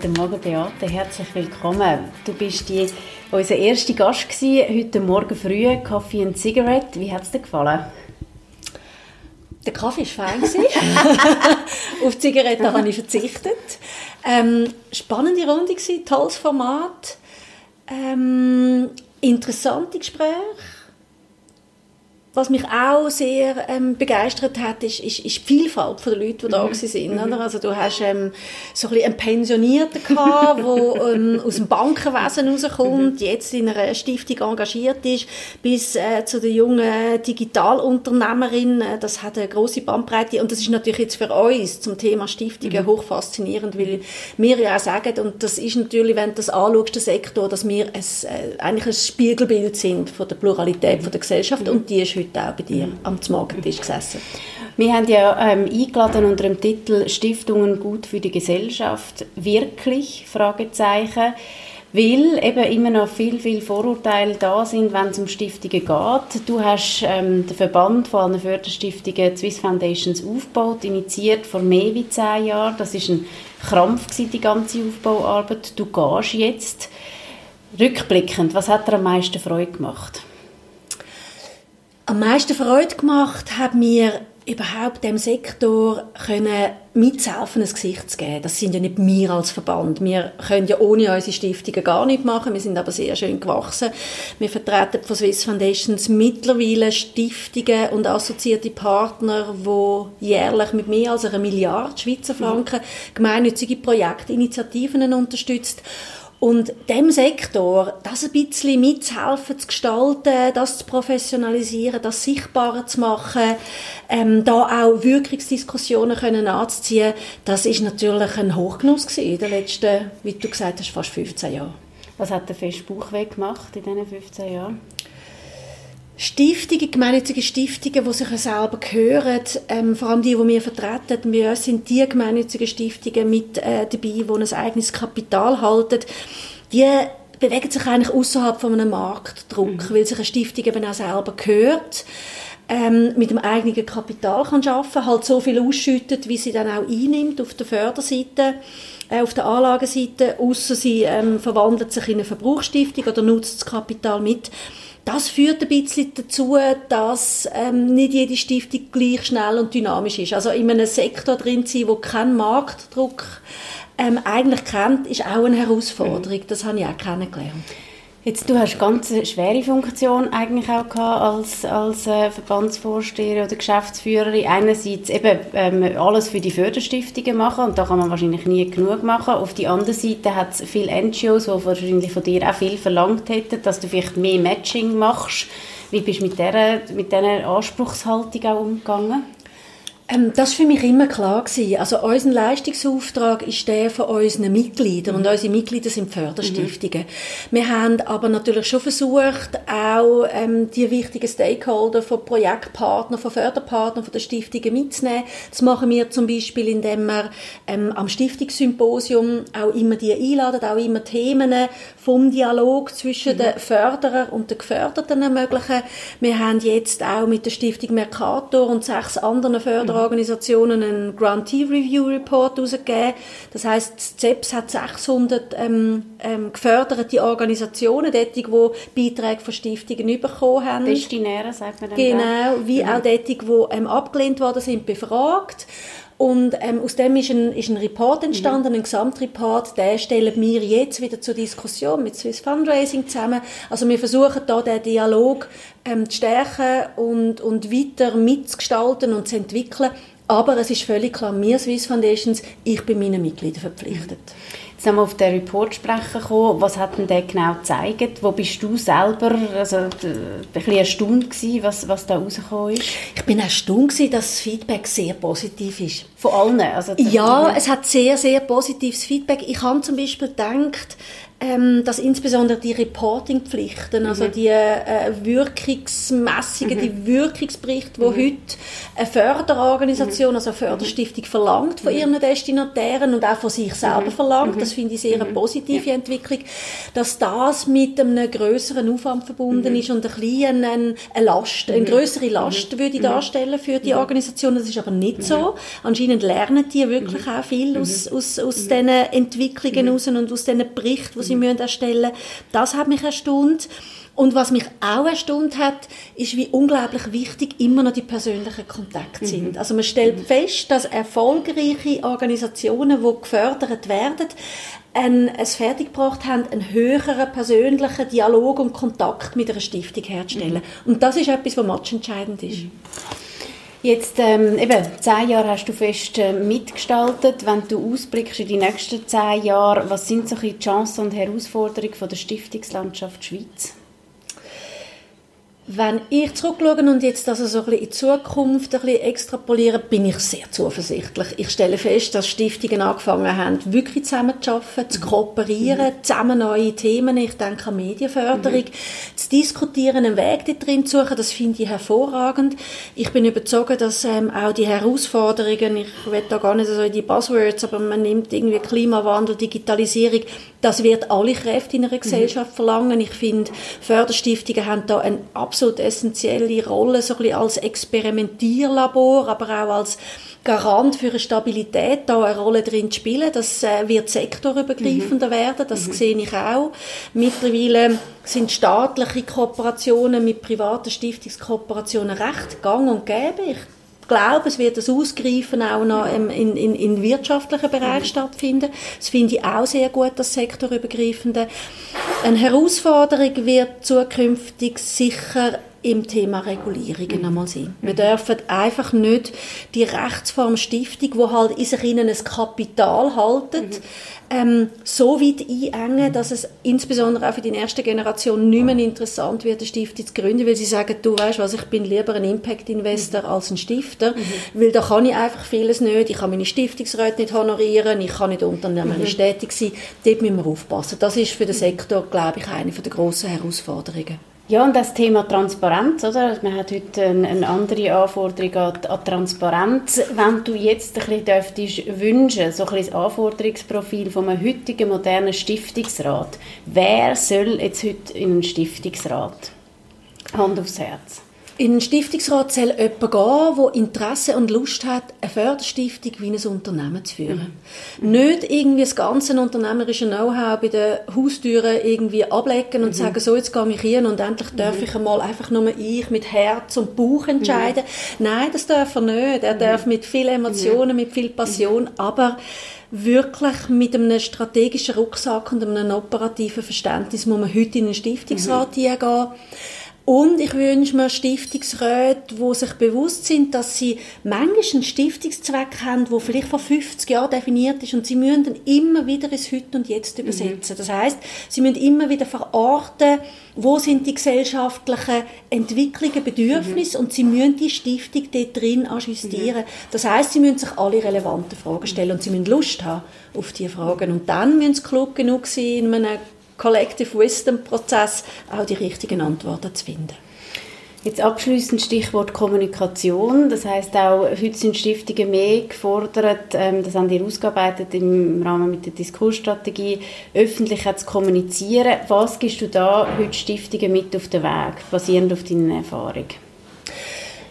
Guten Morgen, Beate. Herzlich willkommen. Du bist die, unser erster Gast gewesen, heute Morgen früh, Kaffee und Zigarette. Wie hat es dir gefallen? Der Kaffee war fein. Auf die Zigarette habe ich verzichtet. Ähm, spannende Runde, gewesen, tolles Format. Ähm, interessante Gespräche was mich auch sehr ähm, begeistert hat, ist, ist, ist, die Vielfalt der Leute, die da mhm. sind. Mhm. Oder? Also du hast ähm, so ein einen Pensionierten gehabt, der ähm, aus dem Bankenwesen rauskommt, mhm. jetzt in einer Stiftung engagiert ist, bis äh, zu der jungen Digitalunternehmerin. Äh, das hat eine große Bandbreite und das ist natürlich jetzt für uns zum Thema Stiftungen mhm. hoch faszinierend, weil wir ja auch sagen, und das ist natürlich, wenn du das anschaust, der Sektor, dass wir ein, äh, eigentlich ein Spiegelbild sind von der Pluralität von der Gesellschaft und die ist heute heute auch bei dir am Morgentisch gesessen. Wir haben ja ähm, eingeladen unter dem Titel Stiftungen gut für die Gesellschaft. Wirklich? Fragezeichen. Weil eben immer noch viel, viel Vorurteile da sind, wenn es um Stiftungen geht. Du hast ähm, den Verband von allen Förderstiftungen Swiss Foundations aufgebaut, initiiert vor mehr als zehn Jahren. Das ist ein Krampf gewesen, die ganze Aufbauarbeit. Du gehst jetzt. Rückblickend, was hat dir am meisten Freude gemacht? Am meisten Freude gemacht hat mir überhaupt dem Sektor können mitzuhelfen, ein Gesicht zu geben. Das sind ja nicht wir als Verband. Wir können ja ohne unsere Stiftungen gar nicht machen. Wir sind aber sehr schön gewachsen. Wir vertreten von Swiss Foundations mittlerweile Stiftungen und assoziierte Partner, die jährlich mit mehr als einer Milliarde Schweizer Franken gemeinnützige Projektinitiativen unterstützt. Und dem Sektor, das ein bisschen mitzuhelfen, zu gestalten, das zu professionalisieren, das sichtbarer zu machen, ähm, da auch Wirkungsdiskussionen können anzuziehen, das ist natürlich ein Hochgenuss in den letzten, wie du gesagt hast, fast 15 Jahren. Was hat der Fest Buchweg gemacht in diesen 15 Jahren? Stiftungen, gemeinnützige Stiftungen, die sich selber gehören, ähm, vor allem die, die wir vertreten, wir sind die gemeinnützigen Stiftungen mit äh, dabei, die ein eigenes Kapital halten, die bewegen sich eigentlich außerhalb von einem Marktdruck, mhm. weil sich eine Stiftung eben auch selber gehört, ähm, mit dem eigenen Kapital kann arbeiten, halt so viel ausschüttet, wie sie dann auch einnimmt auf der Förderseite äh, auf der Anlagenseite, außer sie ähm, verwandelt sich in eine Verbrauchsstiftung oder nutzt das Kapital mit das führt ein bisschen dazu, dass ähm, nicht jede Stiftung gleich schnell und dynamisch ist. Also in einem Sektor drin sein, wo kein Marktdruck ähm, eigentlich kennt, ist auch eine Herausforderung. Das habe ich auch kennengelernt. Jetzt, du hast ganz schwere Funktion eigentlich auch gehabt als, als äh, oder Geschäftsführerin. Einerseits eben ähm, alles für die Förderstiftungen machen und da kann man wahrscheinlich nie genug machen. Auf der anderen Seite hat es viele NGOs, die wahrscheinlich von dir auch viel verlangt hätten, dass du vielleicht mehr Matching machst. Wie bist du mit dieser, mit Anspruchshaltung auch umgegangen? Ähm, das war für mich immer klar. Gewesen. Also unser Leistungsauftrag ist der von unseren Mitgliedern mhm. und unsere Mitglieder sind Förderstiftungen. Mhm. Wir haben aber natürlich schon versucht, auch ähm, die wichtigen Stakeholder von Projektpartnern, von Förderpartnern, von den Stiftungen mitzunehmen. Das machen wir zum Beispiel, indem wir ähm, am Stiftungssymposium auch immer die einladen, auch immer Themen vom Dialog zwischen mhm. den Förderern und den Geförderten ermöglichen. Wir haben jetzt auch mit der Stiftung Mercator und sechs anderen Förderern Organisationen einen Grantee Review Report herausgegeben. Das heißt, CEPS hat 600 ähm, ähm, geförderte Organisationen, dort, die Beiträge von Stiftungen bekommen haben. Destinäre, sagt man dann. Genau, wie mhm. auch dort, die ähm, abgelehnt worden sind, befragt. Und ähm, aus dem ist ein, ist ein Report entstanden, mhm. ein Gesamtreport, den stellen wir jetzt wieder zur Diskussion mit Swiss Fundraising zusammen. Also wir versuchen da den Dialog ähm, zu stärken und, und weiter mitzugestalten und zu entwickeln. Aber es ist völlig klar, wir Swiss Foundations, ich bin meinen Mitgliedern verpflichtet. Mhm. Jetzt haben wir auf den Report sprechen gekommen. Was hat denn der genau gezeigt? Wo bist du selber also, ein bisschen erstaunt gewesen, was, was da rausgekommen ist? Ich bin erstaunt gewesen, dass das Feedback sehr positiv ist. Von allen? Also ja, es hat sehr, sehr positives Feedback. Ich habe zum Beispiel gedacht, ähm, dass insbesondere die Reportingpflichten, also mhm. die äh, Wirkungsmessungen, mhm. die Wirkungsberichte, die mhm. heute eine Förderorganisation, mhm. also eine Förderstiftung verlangt von mhm. ihren Destinatären und auch von sich selber mhm. verlangt, das finde ich sehr eine positive Entwicklung, dass das mit einem größeren Aufwand verbunden ist und ein bisschen eine, eine Last, eine größere Last würde ich darstellen für die Organisation. Das ist aber nicht so. Anscheinend lernen die wirklich auch viel aus, aus, aus diesen Entwicklungen heraus und aus diesen Berichten, sie müssen erstellen müssen. Das hat mich erstaunt. Und was mich auch erstaunt hat, ist, wie unglaublich wichtig immer noch die persönlichen Kontakte sind. Mhm. Also man stellt fest, dass erfolgreiche Organisationen, die gefördert werden, ein, es fertiggebracht haben, einen höheren persönlichen Dialog und Kontakt mit einer Stiftung herzustellen. Mhm. Und das ist etwas, was matchentscheidend ist. Jetzt, ähm, eben, zehn Jahre hast du fest äh, mitgestaltet. Wenn du ausblickst in die nächsten zehn Jahre, was sind so die Chancen und Herausforderungen von der Stiftungslandschaft Schweiz? Wenn ich zurückschaue und jetzt also so ein bisschen in die Zukunft ein bisschen extrapoliere, bin ich sehr zuversichtlich. Ich stelle fest, dass Stiftungen angefangen haben, wirklich zusammen zu arbeiten, zu kooperieren, mhm. zusammen neue Themen, ich denke an Medienförderung, mhm. zu diskutieren, einen Weg da drin zu suchen, das finde ich hervorragend. Ich bin überzeugt, dass ähm, auch die Herausforderungen, ich will da gar nicht so in die Buzzwords, aber man nimmt irgendwie Klimawandel, Digitalisierung, das wird alle Kräfte in einer mhm. Gesellschaft mhm. verlangen. Ich finde, Förderstiftungen haben da eine absolut essentielle Rolle, so ein bisschen als Experimentierlabor, aber auch als Garant für eine Stabilität da eine Rolle drin spielen. Das äh, wird sektorübergreifender mhm. werden, das mhm. sehe ich auch. Mittlerweile sind staatliche Kooperationen mit privaten Stiftungskooperationen recht gang und gäbe. Ich glaube, es wird das Ausgreifen auch noch im, in, in, in wirtschaftlichen Bereich mhm. stattfinden. Das finde ich auch sehr gut, das sektorübergreifende. Eine Herausforderung wird zukünftig sicher im Thema Regulierungen einmal sein. Wir dürfen einfach nicht die Rechtsform Stiftung, wo halt in sich ein Kapital haltet, ähm, so weit einengen, dass es insbesondere auch für die nächste Generation nicht mehr interessant wird, eine Stiftung zu gründen, weil sie sagen, du weißt was, ich bin lieber ein Impact-Investor als ein Stifter, weil da kann ich einfach vieles nicht, ich kann meine Stiftungsräte nicht honorieren, ich kann nicht unternehmerisch tätig sein, dort müssen wir aufpassen. Das ist für den Sektor, glaube ich, eine der grossen Herausforderungen. Ja, und das Thema Transparenz, oder? Man hat heute eine, eine andere Anforderung an, an, Transparenz. Wenn du jetzt ein bisschen dürftest wünschen, so ein bisschen das Anforderungsprofil von einem heutigen modernen Stiftungsrat, wer soll jetzt heute in einen Stiftungsrat? Hand aufs Herz. In einen Stiftungsrat soll jemand gehen, der Interesse und Lust hat, eine Förderstiftung wie ein Unternehmen zu führen. Mhm. Nicht irgendwie das ganze unternehmerische Know-how bei den Haustüren irgendwie ablecken und mhm. sagen, so jetzt gehe ich hin und endlich darf mhm. ich einmal einfach nur ich mit Herz und Bauch entscheiden. Nein, das darf er nicht. Er darf mit viel Emotionen, mit viel Passion, aber wirklich mit einem strategischen Rucksack und einem operativen Verständnis muss man heute in einen Stiftungsrat mhm. gehen und ich wünsche mir Stiftungsräte, die sich bewusst sind, dass sie manchmal einen Stiftungszweck haben, der vielleicht vor 50 Jahren definiert ist und sie müssen dann immer wieder ins Heute und Jetzt mhm. übersetzen. Mhm. Das heißt, sie müssen immer wieder verorten, wo sind die gesellschaftlichen Entwicklungen, Bedürfnisse mhm. und sie müssen die Stiftung dort drin ajustieren. Mhm. Das heißt, sie müssen sich alle relevanten Fragen stellen und sie müssen Lust haben auf diese Fragen. Und dann müssen sie klug genug sein, in einem Collective Wisdom Prozess auch die richtigen Antworten zu finden. Jetzt abschließend Stichwort Kommunikation. Das heißt auch, heute sind Stiftungen mehr gefordert, ähm, das haben die ausgearbeitet im Rahmen mit der Diskursstrategie, öffentlich zu kommunizieren. Was gibst du da heute Stiftungen mit auf den Weg, basierend auf deinen Erfahrungen?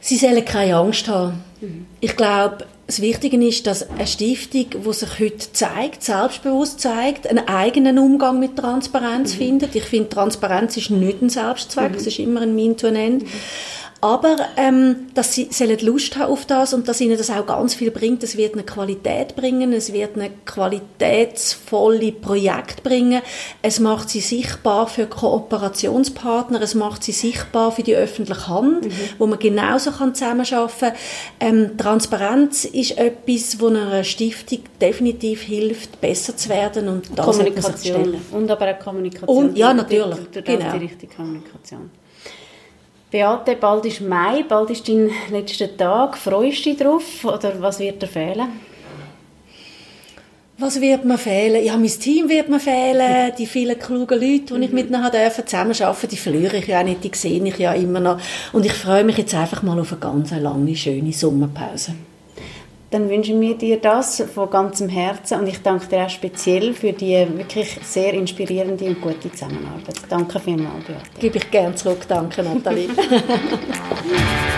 Sie sollen keine Angst haben. Mhm. Ich glaube, das Wichtige ist, dass eine Stiftung, die sich heute zeigt, selbstbewusst zeigt, einen eigenen Umgang mit Transparenz mhm. findet. Ich finde, Transparenz ist nicht ein Selbstzweck, mhm. es ist immer ein Mean to an End. Mhm. Aber ähm, dass sie sollen Lust haben auf das und dass ihnen das auch ganz viel bringt. Es wird eine Qualität bringen, es wird eine qualitätsvolle Projekt bringen. Es macht sie sichtbar für Kooperationspartner, es macht sie sichtbar für die öffentliche Hand, mhm. wo man genauso kann zusammenarbeiten kann. Ähm, Transparenz ist etwas, wo einer Stiftung definitiv hilft, besser zu werden und das Kommunikation und aber auch Kommunikation. Und, ja, natürlich. Genau. die richtige Kommunikation. Beate, bald ist Mai, bald ist dein letzter Tag. Freust du dich drauf oder was wird dir fehlen? was wird mir fehlen? Ja, mein Team wird mir fehlen, die vielen klugen Leute, die ich mit ihnen dürfen zusammenarbeiten, die verliere ich ja auch nicht, die sehe ich ja immer noch. Und ich freue mich jetzt einfach mal auf eine ganz lange, schöne Sommerpause. Dann wünschen wir dir das von ganzem Herzen und ich danke dir auch speziell für die wirklich sehr inspirierende und gute Zusammenarbeit. Danke vielmals, Beate. Gebe ich gerne zurück. Danke, Nathalie.